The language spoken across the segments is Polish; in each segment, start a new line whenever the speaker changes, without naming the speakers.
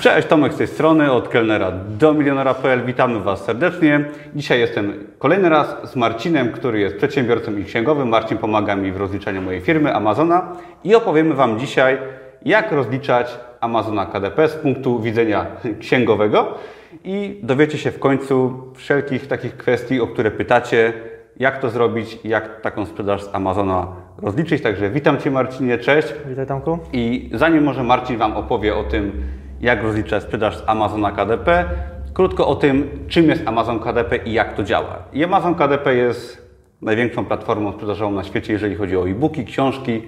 Cześć, Tomek z tej strony, od kelnera do milionera.pl. Witamy Was serdecznie. Dzisiaj jestem kolejny raz z Marcinem, który jest przedsiębiorcą i księgowym. Marcin pomaga mi w rozliczaniu mojej firmy Amazona i opowiemy Wam dzisiaj, jak rozliczać Amazona KDP z punktu widzenia księgowego i dowiecie się w końcu wszelkich takich kwestii, o które pytacie, jak to zrobić, jak taką sprzedaż z Amazona rozliczyć. Także witam Cię Marcinie, cześć.
Witaj Tomku.
I zanim może Marcin Wam opowie o tym, jak rozliczać sprzedaż z Amazona KDP, krótko o tym, czym jest Amazon KDP i jak to działa. I Amazon KDP jest największą platformą sprzedażową na świecie, jeżeli chodzi o e-booki, książki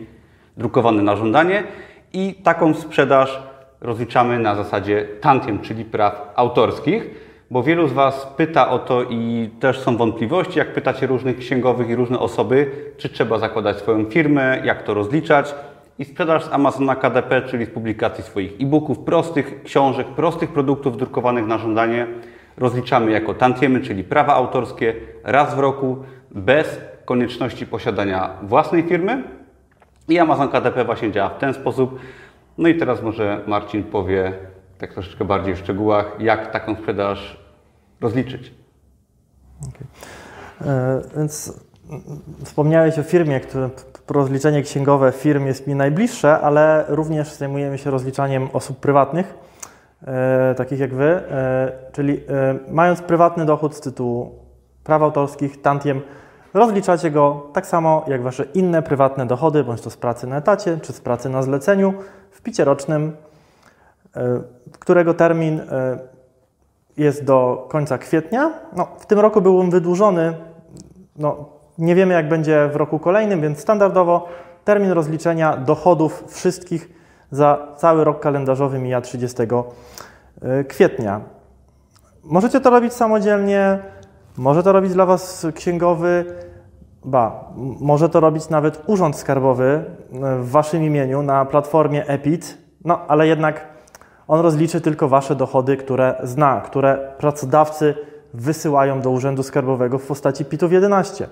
drukowane na żądanie i taką sprzedaż rozliczamy na zasadzie tantiem, czyli praw autorskich, bo wielu z Was pyta o to i też są wątpliwości, jak pytacie różnych księgowych i różne osoby, czy trzeba zakładać swoją firmę, jak to rozliczać. I sprzedaż z Amazona KDP, czyli z publikacji swoich e-booków, prostych książek, prostych produktów drukowanych na żądanie, rozliczamy jako tantiemy, czyli prawa autorskie, raz w roku, bez konieczności posiadania własnej firmy. I Amazon KDP właśnie działa w ten sposób. No i teraz może Marcin powie tak troszeczkę bardziej w szczegółach, jak taką sprzedaż rozliczyć.
Okay. E, więc wspomniałeś o firmie, które rozliczenie księgowe firm jest mi najbliższe, ale również zajmujemy się rozliczaniem osób prywatnych, e, takich jak Wy, e, czyli e, mając prywatny dochód z tytułu praw autorskich, tantiem, rozliczacie go tak samo jak Wasze inne prywatne dochody, bądź to z pracy na etacie, czy z pracy na zleceniu, w picie rocznym, e, którego termin e, jest do końca kwietnia. No, w tym roku był on wydłużony. No, nie wiemy, jak będzie w roku kolejnym, więc standardowo termin rozliczenia dochodów wszystkich za cały rok kalendarzowy mija 30 e, kwietnia. Możecie to robić samodzielnie, może to robić dla Was księgowy, ba, może to robić nawet Urząd Skarbowy w Waszym imieniu na platformie EPIT, no ale jednak on rozliczy tylko Wasze dochody, które zna, które pracodawcy wysyłają do Urzędu Skarbowego w postaci PIT-ów 11.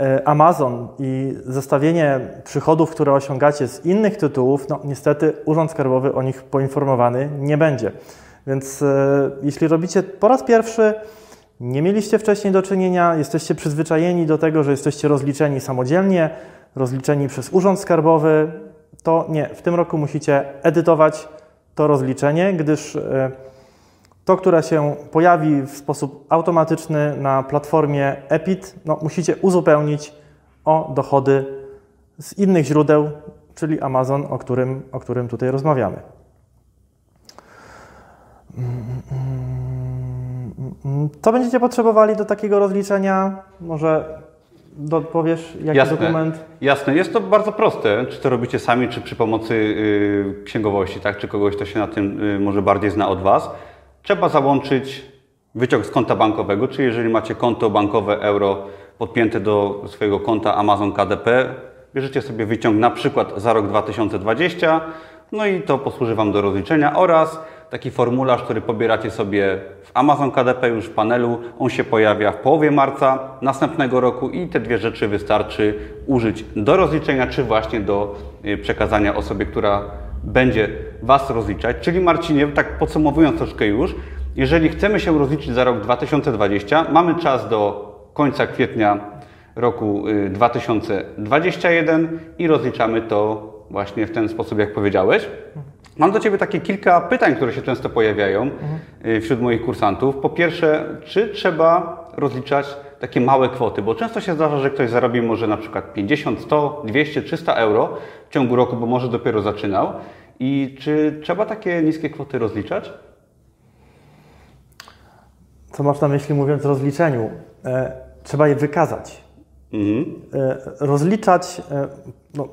E, Amazon i zestawienie przychodów, które osiągacie z innych tytułów, no niestety Urząd Skarbowy o nich poinformowany nie będzie. Więc e, jeśli robicie po raz pierwszy, nie mieliście wcześniej do czynienia, jesteście przyzwyczajeni do tego, że jesteście rozliczeni samodzielnie, rozliczeni przez Urząd Skarbowy, to nie, w tym roku musicie edytować to rozliczenie, gdyż e, to, które się pojawi w sposób automatyczny na platformie EPIT, no, musicie uzupełnić o dochody z innych źródeł, czyli Amazon, o którym, o którym tutaj rozmawiamy. Co będziecie potrzebowali do takiego rozliczenia? Może powiesz, jaki
Jasne.
dokument?
Jasne, jest to bardzo proste. Czy to robicie sami, czy przy pomocy y, księgowości, tak? Czy kogoś, kto się na tym y, może bardziej zna od Was. Trzeba załączyć wyciąg z konta bankowego, czyli jeżeli macie konto bankowe euro podpięte do swojego konta Amazon KDP, bierzecie sobie wyciąg na przykład za rok 2020, no i to posłuży Wam do rozliczenia oraz taki formularz, który pobieracie sobie w Amazon KDP już w panelu. On się pojawia w połowie marca następnego roku i te dwie rzeczy wystarczy użyć do rozliczenia, czy właśnie do y, przekazania osobie, która będzie Was rozliczać. Czyli Marcinie, tak podsumowując troszkę już, jeżeli chcemy się rozliczyć za rok 2020, mamy czas do końca kwietnia roku 2021 y, i rozliczamy to właśnie w ten sposób, jak powiedziałeś. Mam do Ciebie takie kilka pytań, które się często pojawiają mhm. wśród moich kursantów. Po pierwsze, czy trzeba rozliczać takie małe kwoty? Bo często się zdarza, że ktoś zarobi może na przykład 50, 100, 200, 300 euro w ciągu roku, bo może dopiero zaczynał. I czy trzeba takie niskie kwoty rozliczać?
Co masz na myśli mówiąc o rozliczeniu? E, trzeba je wykazać. Mhm. E, rozliczać, e, no,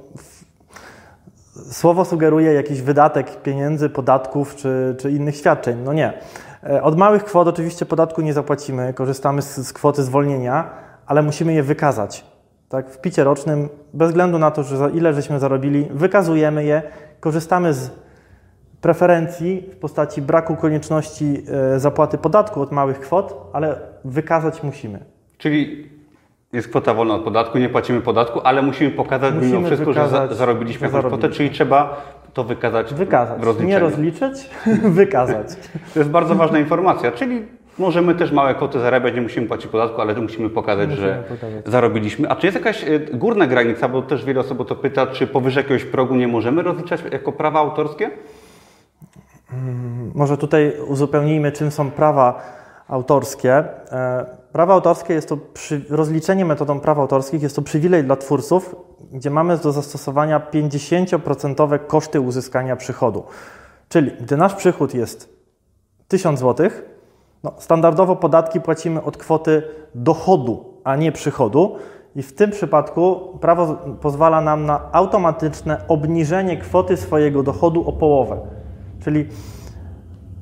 słowo sugeruje jakiś wydatek pieniędzy, podatków czy, czy innych świadczeń. No nie. E, od małych kwot oczywiście podatku nie zapłacimy, korzystamy z, z kwoty zwolnienia, ale musimy je wykazać. Tak? W picie rocznym, bez względu na to, że za ile żeśmy zarobili, wykazujemy je, korzystamy z preferencji w postaci braku konieczności e, zapłaty podatku od małych kwot, ale wykazać musimy.
Czyli jest kwota wolna od podatku, nie płacimy podatku, ale musimy pokazać musimy mimo wszystko, że zarobiliśmy jakąś kwotę, czyli trzeba to wykazać
Wykazać. Nie rozliczyć, wykazać.
To jest bardzo ważna informacja, czyli możemy też małe kwoty zarabiać, nie musimy płacić podatku, ale musimy pokazać,
Musimy
że
pokazać.
zarobiliśmy. A czy jest jakaś e, górna granica, bo też wiele osób o to pyta, czy powyżej jakiegoś progu nie możemy rozliczać jako prawa autorskie?
Może tutaj uzupełnijmy, czym są prawa autorskie. Prawa autorskie jest to przy, rozliczenie metodą praw autorskich jest to przywilej dla twórców, gdzie mamy do zastosowania 50% koszty uzyskania przychodu. Czyli gdy nasz przychód jest 1000 zł, no, standardowo podatki płacimy od kwoty dochodu, a nie przychodu. I w tym przypadku prawo pozwala nam na automatyczne obniżenie kwoty swojego dochodu o połowę. Czyli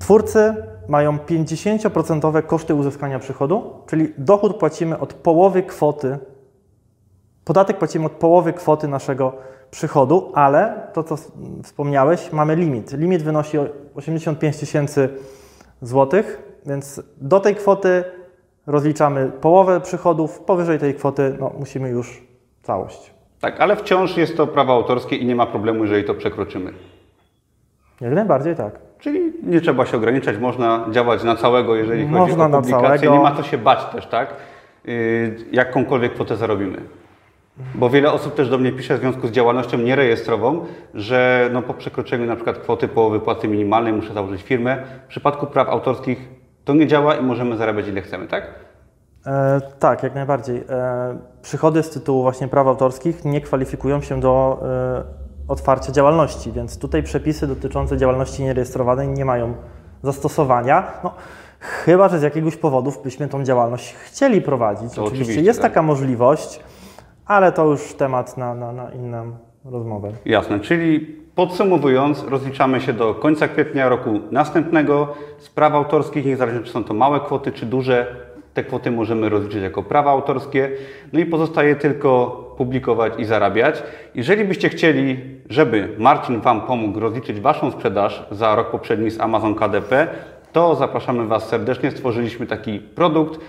Twórcy mają 50% koszty uzyskania przychodu, czyli dochód płacimy od połowy kwoty, podatek płacimy od połowy kwoty naszego przychodu, ale to, co wspomniałeś, mamy limit. Limit wynosi o 85 tysięcy złotych, więc do tej kwoty rozliczamy połowę przychodów, powyżej tej kwoty no, musimy już całość.
Tak, ale wciąż jest to prawo autorskie i nie ma problemu, jeżeli to przekroczymy.
Jak najbardziej tak.
Czyli nie trzeba się ograniczać, można działać na całego, jeżeli chodzi
Można
o
na
publikację.
całego.
Nie ma co się bać też, tak? Yy, jakąkolwiek kwotę zarobimy. Bo wiele osób też do mnie pisze w związku z działalnością nierejestrową, że no po przekroczeniu na przykład kwoty połowy płacy minimalnej muszę założyć firmę. W przypadku praw autorskich to nie działa i możemy zarabiać ile chcemy, tak?
E, tak, jak najbardziej. E, przychody z tytułu właśnie praw autorskich nie kwalifikują się do e, otwarcia działalności, więc tutaj przepisy dotyczące działalności nierejestrowanej nie mają zastosowania. No, chyba, że z jakiegoś powodu byśmy tą działalność chcieli prowadzić.
To
oczywiście
oczywiście,
jest
tak.
taka możliwość, ale to już temat na, na, na inną rozmowę.
Jasne, czyli podsumowując, rozliczamy się do końca kwietnia roku następnego. Z praw autorskich, niezależnie czy są to małe kwoty, czy duże, te kwoty możemy rozliczyć jako prawa autorskie. No i pozostaje tylko publikować i zarabiać. Jeżeli byście chcieli, żeby Marcin Wam pomógł rozliczyć Waszą sprzedaż za rok poprzedni z Amazon KDP, to zapraszamy Was serdecznie. Stworzyliśmy taki produkt,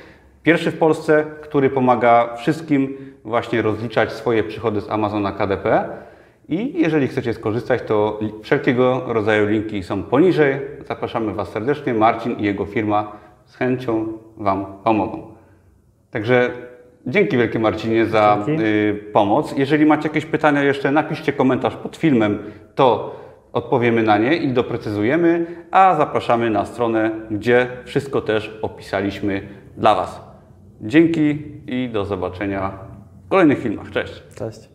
Pierwszy w Polsce, który pomaga wszystkim właśnie rozliczać swoje przychody z Amazona KDP. I jeżeli chcecie skorzystać, to wszelkiego rodzaju linki są poniżej. Zapraszamy Was serdecznie. Marcin i jego firma z chęcią Wam pomogą. Także dzięki wielkie Marcinie za y, pomoc. Jeżeli macie jakieś pytania jeszcze, napiszcie komentarz pod filmem, to odpowiemy na nie i doprecyzujemy, a zapraszamy na stronę, gdzie wszystko też opisaliśmy dla Was. Dzięki i do zobaczenia w kolejnych filmach. Cześć!
Cześć.